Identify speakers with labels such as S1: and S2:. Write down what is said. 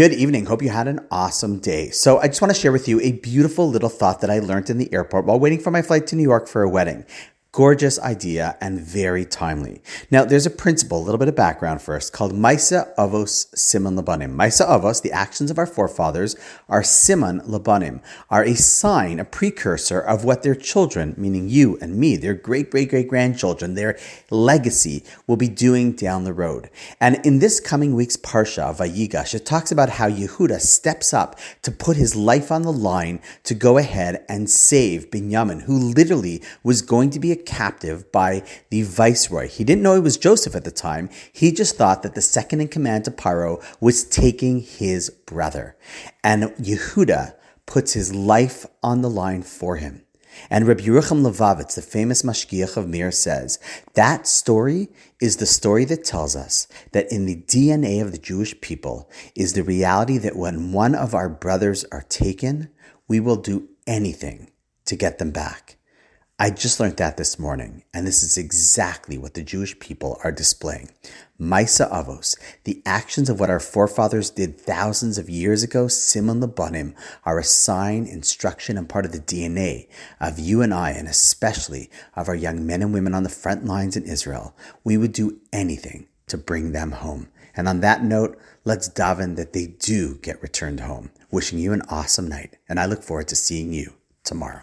S1: Good evening. Hope you had an awesome day. So, I just want to share with you a beautiful little thought that I learned in the airport while waiting for my flight to New York for a wedding. Gorgeous idea and very timely. Now, there's a principle, a little bit of background first, called Maisa Avos Simon Labanim. Maisa Avos, the actions of our forefathers, are Simon Labanim, are a sign, a precursor of what their children, meaning you and me, their great great great grandchildren, their legacy will be doing down the road. And in this coming week's Parsha, Vayigash, it talks about how Yehuda steps up to put his life on the line to go ahead and save Binyamin, who literally was going to be captive by the viceroy. He didn't know it was Joseph at the time. He just thought that the second in command to Pyro was taking his brother. And Yehuda puts his life on the line for him. And Rabbi Yerucham Levovitz, the famous mashgiach of Mir, says that story is the story that tells us that in the DNA of the Jewish people is the reality that when one of our brothers are taken, we will do anything to get them back. I just learned that this morning, and this is exactly what the Jewish people are displaying. Maisa Avos, the actions of what our forefathers did thousands of years ago, Simon Labanim, are a sign, instruction, and part of the DNA of you and I, and especially of our young men and women on the front lines in Israel. We would do anything to bring them home. And on that note, let's daven that they do get returned home. Wishing you an awesome night, and I look forward to seeing you tomorrow.